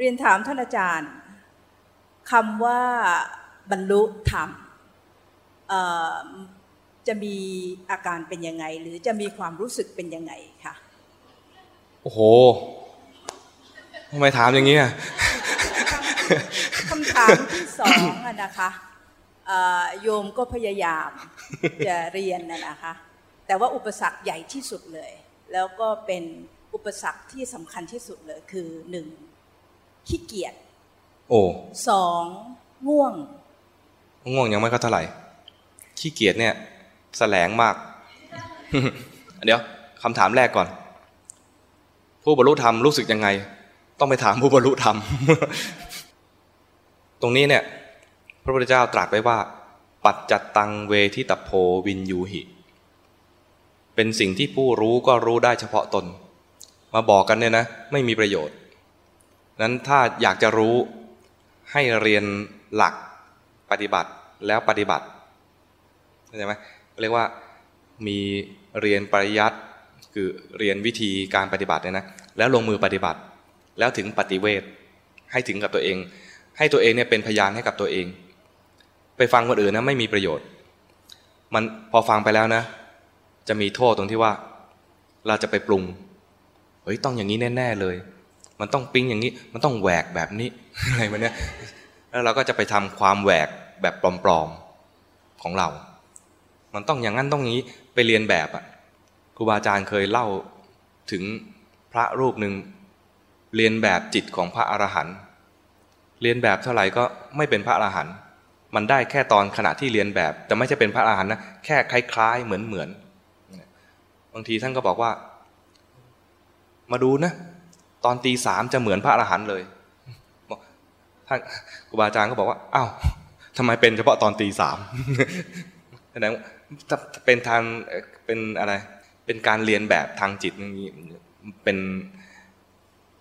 เรียนถามท่านอาจารย์คำว่าบรรลุธรรมจะมีอาการเป็นยังไง หรือจะมีความรู้สึกเป็นยังไงคะโอ้โหทำไมถามอย่างนี้อะคำถามที่สองนะคะโยมก็พยายามจะเรียนนะคะ แต่ว่าอุปสรรคใหญ่ที่สุดเลย แล้วก็เป็นอุปสรรคที่สำคัญที่สุดเลยคือหนึ่ง ขี้เกียจโอ้สองง่วง ง่วงยังไม่ก็เท่าไหร่ ขี้เกียจเนี่ยแสลงมาก เดี๋ยวคำถามแรกก่อน ผู้บรรลุธรรมรู้สึกยังไง ต้องไปถามผู้บรรลุธรรม ตรงนี้เนี่ย พระพุทธเจ้าตรัสไว้ว่า ปัจจัตตังเวทิตโพวินยูหิ เป็นสิ่งที่ผู้รู้ก็รู้ได้เฉพาะตน มาบอกกันเนี่ยนะ ไม่มีประโยชน์ นั้นถ้าอยากจะรู้ให้เรียนหลักปฏิบัติแล้วปฏิบัติเข้าใจไหมเรียกว่ามีเรียนปริยัติคือเรียนวิธีการปฏิบัติเนี่ยนะแล้วลงมือปฏิบัติ แล้วถึงปฏิเวทให้ถึงกับตัวเอง ให้ตัวเองเนี่ยเป็นพยานให้กับตัวเอง ไปฟังคนอื่นนะไม่มีประโยชน์ มันพอฟังไปแล้วนะ จะมีโทษตรงที่ว่า เราจะไปปรุงเฮ้ยต้องอย่างนี้แน่ ๆ เลย มันต้องปิ้งอย่างนี้ มันต้องแหวกแบบนี้อะไรมันเนี้ยแล้วเราก็จะไปทำความแหวกแบบปลอมๆของเรา มันต้องอย่างนั้นต้องอย่างนี้ไปเรียนแบบอะครูบาอาจารย์เคยเล่าถึงพระรูปหนึ่งเรียนแบบจิตของพระอรหันต์เรียนแบบเท่าไหร่ก็ไม่เป็นพระอรหันต์มันได้แค่ตอนขณะที่เรียนแบบ แต่ไม่ใช่เป็นพระอรหันต์นะแค่คล้ายๆเหมือนเหมือนบางทีท่านก็บอกว่า มาดูนะ ตอนตีสามจะเหมือนพระอรหันต์เลยท่านครูบาอาจารย์ก็บอกว่าอ้าวทำไมเป็นเฉพาะตอนตีสามแสดงถ้าเป็นทางเป็นอะไร เป็นการเรียนแบบทางจิตนี้เป็น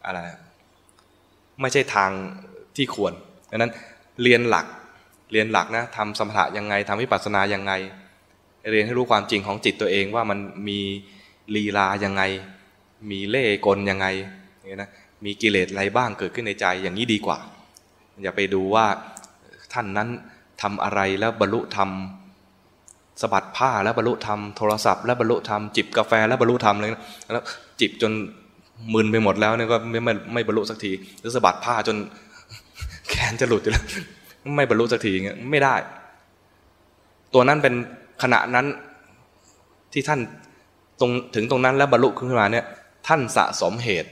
อะไร ไม่ใช่ทางที่ควรดังนั้นเรียนหลักเรียนหลักนะทำสมถะยังไงทำวิปัสสนายังไง เรียนให้รู้ความจริงของจิตตัวเองว่ามันมีลีลายังไง มีเล่กลยังไง นี่นะมีกิเลสอะไรบ้างเกิดขึ้นในใจอย่างนี้ดีกว่า อย่าไปดูว่าท่านนั้นทำอะไรแล้วบรรลุธรรมสะบัดผ้าแล้วบรรลุธรรมโทรศัพท์แล้วบรรลุธรรมจิบกาแฟแล้วบรรลุธรรมเลยนะแล้วจิบจนมึนไปหมดแล้วเนี่ยก็ไม่ไม่ไม่บรรลุสักทีหรือสะบัดผ้าจนแขนจะหลุดอยู่แล้วไม่บรรลุสักทีเงี้ยไม่ได้ ตัวนั้นเป็นขณะนั้นที่ท่านตรงถึงตรงนั้นแล้วบรรลุขึ้นมาเนี่ยท่านสะสมเหตุ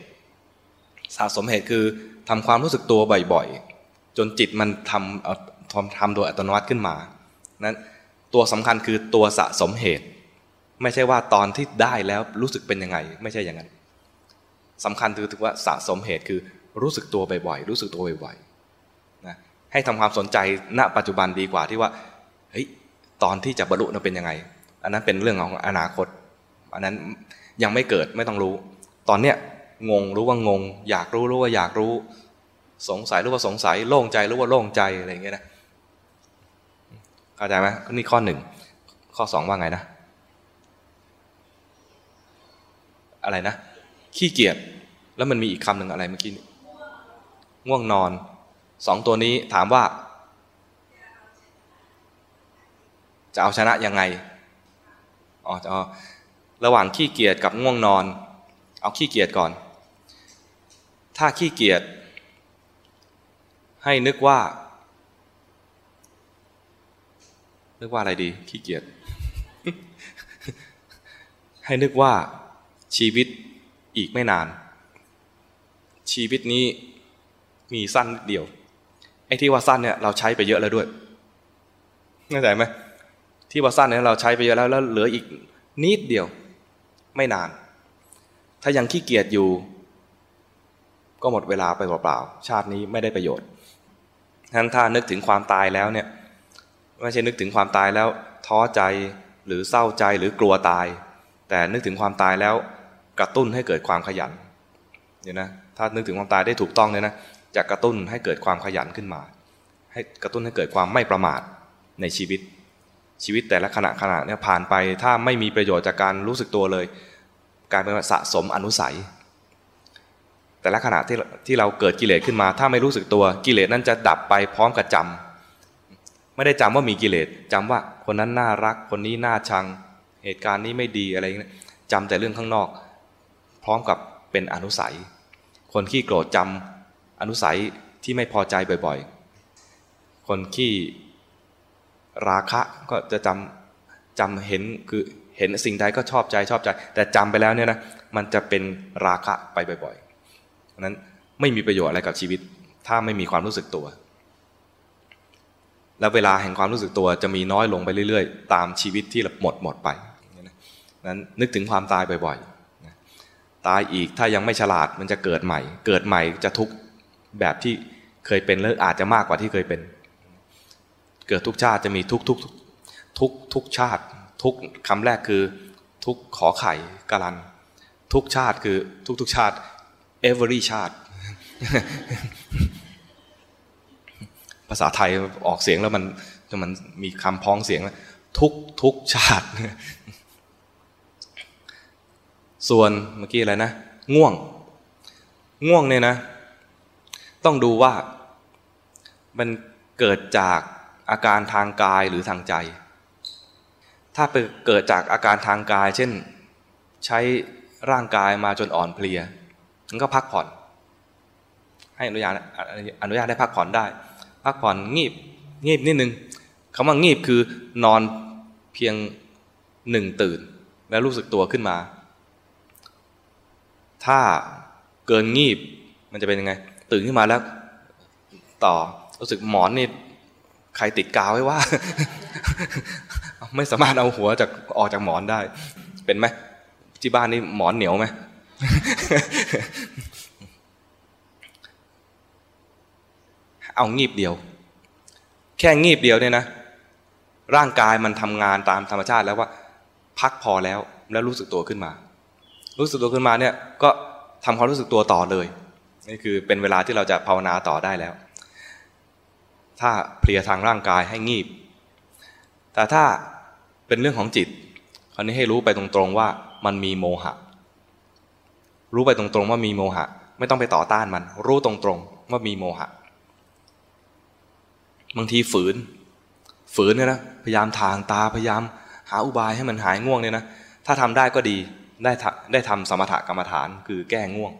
สะสมเหตุคือทำความรู้สึกตัวบ่อยๆ จนจิตมันทำทำทำโดยอัตโนมัติขึ้นมานั้นตัวสำคัญคือตัวสะสมเหตุ ไม่ใช่ว่าตอนที่ได้แล้วรู้สึกเป็นยังไง ไม่ใช่อย่างนั้นสำคัญคือถือว่าสะสมเหตุคือรู้สึกตัวบ่อยๆรู้สึกตัวบ่อยๆนะให้ทำความสนใจณปัจจุบันดีกว่าที่ว่าเฮ้ยตอนที่จะบรรลุนั้นเป็นยังไง อันนั้นเป็นเรื่องของอนาคต อันนั้นยังไม่เกิดไม่ต้องรู้ ตอนเนี้ย งงรู้ว่างง อยากรู้รู้ว่าอยากรู้ สงสัยรู้ว่าสงสัย โล่งใจรู้ว่าโล่งใจอะไรอย่างเงี้ยนะเข้าใจไหมนี่ข้อหนึ่งข้อสองว่าไงนะ อะไรนะ ขี้เกียจแล้วมันมีอีกคำหนึ่งอะไรเมื่อกี้ง่วงนอนสองตัวนี้ถามว่า จะเอาชนะยังไงอ๋อจะระหว่างขี้เกียจกับง่วงนอน เอาขี้เกียจก่อน ถ้าขี้เกียจให้นึกว่า นึกว่าอะไรดี ขี้เกียจให้นึกว่าชีวิตอีกไม่นาน ชีวิตนี้มีสั้นเดียวไอ้ที่ว่าสั้นเนี่ยเราใช้ไปเยอะแล้วด้วยเข้าใจไหมที่ว่าสั้นเนี่ยเราใช้ไปเยอะแล้วแล้วเหลืออีกนิดเดียว ไม่นาน ถ้ายังขี้เกียจอยู่ ก็หมดเวลาไปเปล่าๆชาตินี้ไม่ได้ประโยชน์ฉะนั้นถ้านึกถึงความตายแล้วเนี่ยไม่ใช่นึกถึงความตายแล้ว ท้อใจหรือเศร้าใจหรือกลัวตาย แต่นึกถึงความตายแล้วกระตุ้นให้เกิดความขยันเนี่ยนะถ้านึกถึงความตายได้ถูกต้องเนี่ยนะจะกระตุ้นให้เกิดความขยันขึ้นมา ให้กระตุ้นให้เกิดความไม่ประมาทในชีวิต ชีวิตแต่ละขณะขณะเนี่ยผ่านไป ถ้าไม่มีประโยชน์จากการรู้สึกตัวเลยกลายเป็นสะสมอนุสัย แต่ละขณะที่ที่เราเกิดกิเลสขึ้นมา ถ้าไม่รู้สึกตัวกิเลสนั้นจะดับไปพร้อมกับจำไม่ได้จำว่ามีกิเลสจำว่าคนนั้นน่ารัก คนนี้น่าชัง เหตุการณ์นี้ไม่ดีอะไรอย่างนี้จำแต่เรื่องข้างนอก พร้อมกับเป็นอนุสัย คนขี้โกรธจำอนุสัยที่ไม่พอใจบ่อยๆ คนขี้ราคะก็จะจำจำเห็นคือเห็นสิ่งใดก็ชอบใจชอบใจ แต่จำไปแล้วเนี่ยนะมันจะเป็นราคะไปบ่อยๆ นั้นไม่มีประโยชน์อะไรกับชีวิต ถ้าไม่มีความรู้สึกตัว แล้วเวลาแห่งความรู้สึกตัวจะมีน้อยลงไปเรื่อย ๆ ตามชีวิตที่หมดหมดไปนั้นนึกถึงความตายบ่อยๆ ตายอีกถ้ายังไม่ฉลาดมันจะเกิดใหม่ เกิดใหม่จะทุกแบบที่เคยเป็นแล้วอาจจะมากกว่าที่เคยเป็น เกิดทุกชาติจะมีทุกทุกทุกทุกชาติ ทุกคำแรกคือทุกขอไข่กาลัน ทุกชาติคือทุกทุกชาติ every ชาติ ภาษาไทยออกเสียงแล้วมันมันมีคำพ้องเสียง ทุกทุกชาติ ส่วนเมื่อกี้อะไรนะ ง่วง ง่วงเนี่ยนะ ต้องดูว่ามันเกิดจากอาการทางกายหรือทางใจ ถ้าเกิดจากอาการทางกาย เช่น ใช้ร่างกายมาจนอ่อนเพลีย มันก็พักผ่อน ให้อนุญาตอนุญาตได้พักผ่อนได้ พักผ่อนงีบงีบนิดนึงคำว่างีบคือนอนเพียงหนึ่งตื่น แล้วรู้สึกตัวขึ้นมา ถ้าเกินงีบมันจะเป็นยังไง ตื่นขึ้นมาแล้ว ต่อรู้สึกหมอนนี่ใครติดกาวไว้ว่า ไม่สามารถเอาหัวจากออกจากหมอนได้ เป็นไหมที่บ้านนี่หมอนเหนียวไหม เอางีบเดียว แค่งีบเดียวเนี่ยนะ ร่างกายมันทำงานตามธรรมชาติแล้วว่า พักพอแล้วแล้วรู้สึกตัวขึ้นมา รู้สึกตัวขึ้นมาเนี่ย ก็ทำความรู้สึกตัวต่อเลยนี่คือเป็นเวลาที่เราจะภาวนาต่อได้แล้ว ถ้าเพลียทางร่างกายให้งีบ แต่ถ้าเป็นเรื่องของจิตคราวนี้ให้รู้ไปตรงๆว่ามันมีโมหะ รู้ไปตรงๆว่ามีโมหะ ไม่ต้องไปต่อต้านมัน รู้ตรงๆว่ามีโมหะ บางทีฝืน ฝืนเนี่ยนะพยายามทางตาพยายาม หาอุบายให้มันหายง่วงเนี่ยนะถ้าทำได้ก็ดีได้ได้ทำสมถกรรมฐานคือแก้ง่วง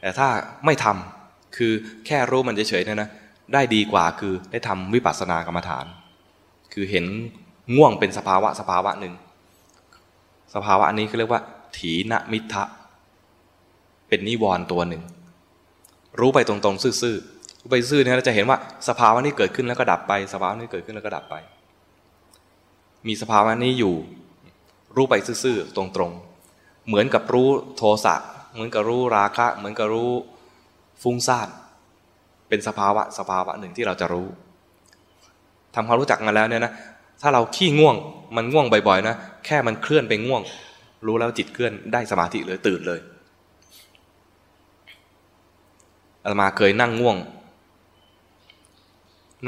แต่ถ้าไม่ทำคือแค่รู้มันเฉยๆเนี่ยนะได้ดีกว่าคือได้ทำวิปัสสนากรรมฐาน คือเห็นง่วงเป็นสภาวะสภาวะหนึ่ง สภาวะนี้เขาเรียกว่าถีนมิทะ เป็นนิวรณ์ตัวหนึ่ง รู้ไปตรงๆ ซื่อๆรู้ไปซื่อเนี่ยเราจะเห็นว่าสภาวะนี้เกิดขึ้นแล้วก็ดับไป สภาวะนี้เกิดขึ้นแล้วก็ดับไป มีสภาวะนี้อยู่ รู้ไปซื่อๆตรงๆ เหมือนกับรู้โทสะเหมือนกับรู้ราคะ เหมือนกับรู้ฟุ้งซ่านเป็นสภาวะสภาวะหนึ่งที่เราจะรู้ทำความรู้จักมาแล้วเนี่ยนะถ้าเราขี้ง่วงมันง่วงบ่อยๆนะแค่มันเคลื่อนไปง่วง รู้แล้วจิตเคลื่อนได้สมาธิเลยตื่นเลย อาตมาเคยนั่งง่วง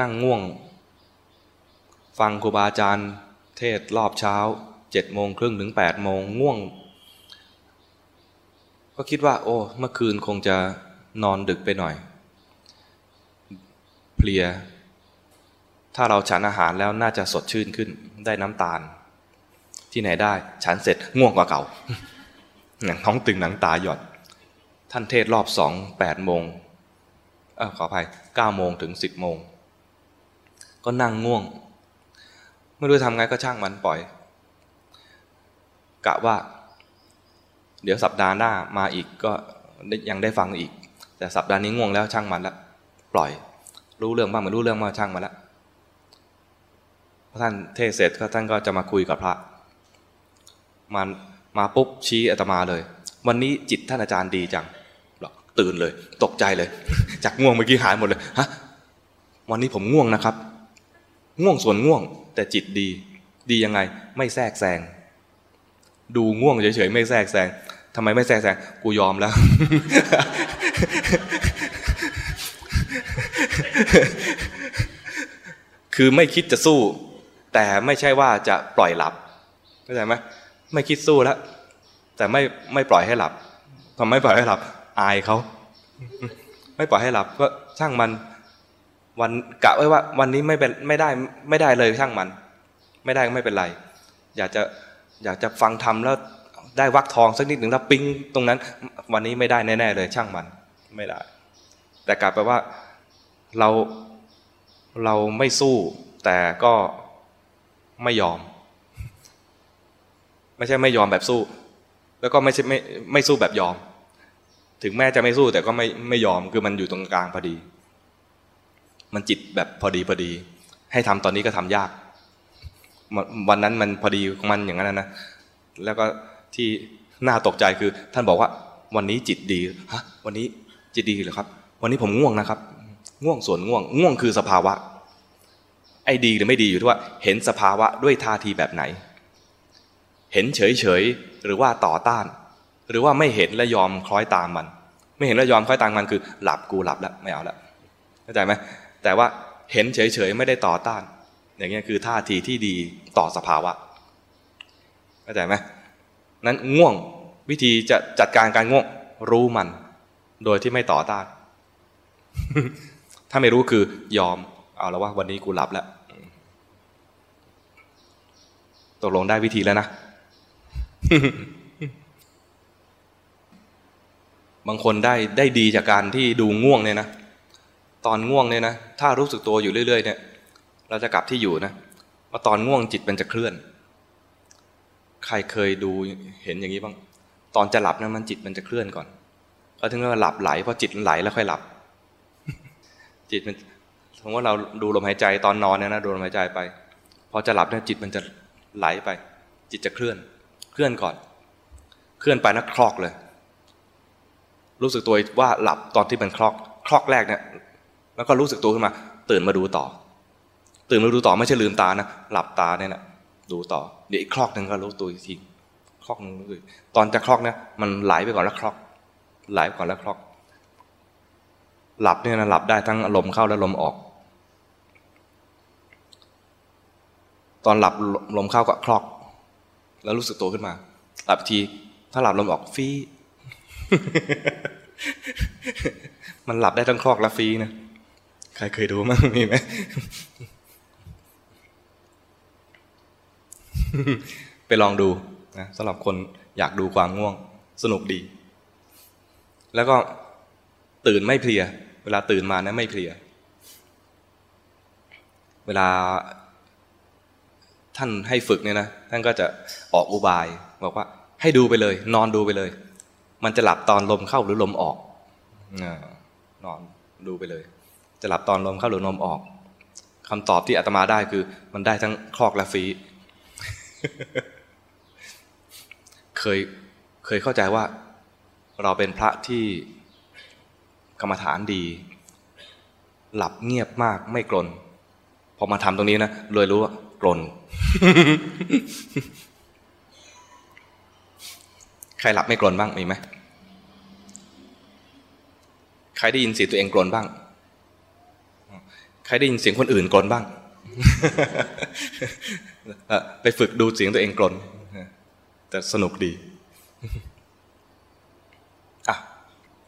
นั่งง่วง ฟังครูบาอาจารย์ เทศรอบเช้าเจ็ดโมงครึ่งถึงแปดโมงง่วง ก็คิดว่า โอ้ เมื่อคืนคงจะนอนดึกไปหน่อย เพลีย ถ้าเราฉันอาหารแล้วน่าจะสดชื่นขึ้นได้น้ำตาล ที่ไหนได้ฉันเสร็จง่วงกว่าเก่าหนังท้องตึงหนังตาหย่อนท่านเทศรอบสองแปดโมง อขออภัยเก้าโมงถึงสิบโมง ก็นั่งง่วง ไม่รู้ทำไงก็ช่างมันปล่อย กะว่า เดี๋ยวสัปดาห์หน้ามาอีกก็ยังได้ฟังอีก แต่สัปดาห์นี้ง่วงแล้วช่างมันแล้วปล่อย รู้เรื่องบ้างไม่รู้เรื่องมาช่างมาแล้วท่านเทศเสร็จก็ท่านก็จะมาคุยกับพระมามาปุ๊บชี้อาตมาเลย วันนี้จิตท่านอาจารย์ดีจัง ตื่นเลย ตกใจเลย จากง่วงเมื่อกี้หายหมดเลยฮะวันนี้ผมง่วงนะครับ ง่วงส่วนง่วง แต่จิตดี ดียังไง ไม่แทรกแซงดูง่วงเฉยๆไม่แทรกแซงทำไมไม่แทรกแซงกูยอมแล้ว คือไม่คิดจะสู้ แต่ไม่ใช่ว่าจะปล่อยหลับเข้าใจไหมไม่คิดสู้แล้วแต่ไม่ไม่ปล่อยให้หลับทำไม่ปล่อยให้หลับ อายเขาไม่ปล่อยให้หลับก็ช่างมันวันกะไว้ว่า วันนี้ไม่เป็นไม่ได้ไม่ได้เลยช่างมัน ไม่ได้ก็ไม่เป็นไร อยากจะอยากจะฟังทำแล้วได้วักทองสักนิดหนึ่งแล้วปิ้งตรงนั้น วันนี้ไม่ได้แน่ๆเลย ช่างมันไม่ได้ แต่กลับไปว่าเราเราไม่สู้ แต่ก็ไม่ยอม ไม่ใช่ไม่ยอมแบบสู้ แล้วก็ไม่ใช่ไม่ไม่สู้แบบยอม ถึงแม้จะไม่สู้แต่ก็ไม่ไม่ยอมคือมันอยู่ตรงกลางพอดี มันจิตแบบพอดีพอดี ให้ทำตอนนี้ก็ทำยาก วันนั้นมันพอดีของมันอย่างนั้นนะแล้วก็ที่น่าตกใจคือ ท่านบอกว่า วันนี้จิตดีฮะวันนี้จิตดีเหรอครับ วันนี้ผมง่วงนะครับ ง่วงส่วนง่วง ง่วงคือสภาวะ ไอ้ดีหรือไม่ดีอยู่ที่ว่าเห็นสภาวะด้วยท่าทีแบบไหน เห็นเฉยเฉยหรือว่าต่อต้าน หรือว่าไม่เห็นและยอมคล้อยตามมัน ไม่เห็นและยอมคล้อยตามมันคือ หลับกูหลับแล้วไม่เอาแล้วเข้าใจไหมแต่ว่าเห็นเฉยเฉยไม่ได้ต่อต้าน อย่างเงี้ยคือท่าทีที่ดีต่อสภาวะเข้าใจไหมนั้นง่วงวิธีจะจัดการการง่วงรู้มัน โดยที่ไม่ต่อต้าน ถ้าไม่รู้คือยอมเอาแล้วว่าวันนี้กูหลับแล้วตกลงได้วิธีแล้วนะ บางคนได้ได้ดีจากการที่ดูง่วงเนี่ยนะ ตอนง่วงเนี่ยนะ ถ้ารู้สึกตัวอยู่เรื่อย ๆ เนี่ย เราจะกลับที่อยู่นะว่าตอนง่วงจิตมันจะเคลื่อน ใครเคยดูเห็นอย่างนี้บ้าง ตอนจะหลับนะมันจิตมันจะเคลื่อนก่อนแล้วถึงจะหลับไหลพอจิตไหลแล้วค่อยหลับ จิตมันสมมติว่าเราดูลมหายใจตอนนอนเนี่ยนะดูลมหายใจไป พอจะหลับเนี่ยจิตมันจะไหลไป จิตจะเคลื่อน เคลื่อนก่อน เคลื่อนไปนะคลอกเลย รู้สึกตัวว่าหลับตอนที่มันคลอกคลอกแรกเนี่ย แล้วก็รู้สึกตัวขึ้นมา ตื่นมาดูต่อ ตื่นมาดูต่อไม่ใช่ลืมตานะหลับตาเนี่ยนะดูต่อ เดี๋ยวอีกคลอกหนึ่งก็รู้ตัวอีกทีคลอกนึงเลยตอนจะคลอกเนี่ยมันไหลไปก่อนแล้วคลอก ไหลไปก่อนแล้วคลอก หลับเนี่ยนะหลับได้ทั้งลมเข้าและลมออก ตอนหลับลมเข้าก็คลอก แล้วรู้สึกตัวขึ้นมา หลับที ถ้าหลับลมออกฟี มันหลับได้ทั้งคลอกและฟีนะ ใครเคยดูมั้งมีไหมไปลองดูนะสำหรับคนอยากดูความง่วง สนุกดี แล้วก็ตื่นไม่เพลีย เวลาตื่นมานะไม่เพลีย เวลาท่านให้ฝึกเนี่ยนะท่านก็จะออกอุบายบอกว่า ให้ดูไปเลย นอนดูไปเลย มันจะหลับตอนลมเข้าหรือลมออกนอนดูไปเลย จะหลับตอนลมเข้าหรือลมออกคำตอบที่อาตมาได้คือ มันได้ทั้งคลอกและฟีเคยเคยเข้าใจว่า เราเป็นพระที่กรรมฐานดี หลับเงียบมากไม่กลนพอมาทำตรงนี้นะเลยรู้ว่ากลน ใครหลับไม่กรนบ้างมีไหมใครได้ยินเสียงตัวเองกรนบ้าง ใครได้ยินเสียงคนอื่นกรนบ้าง ไปฝึกดูเสียงตัวเองกรนแต่สนุกดี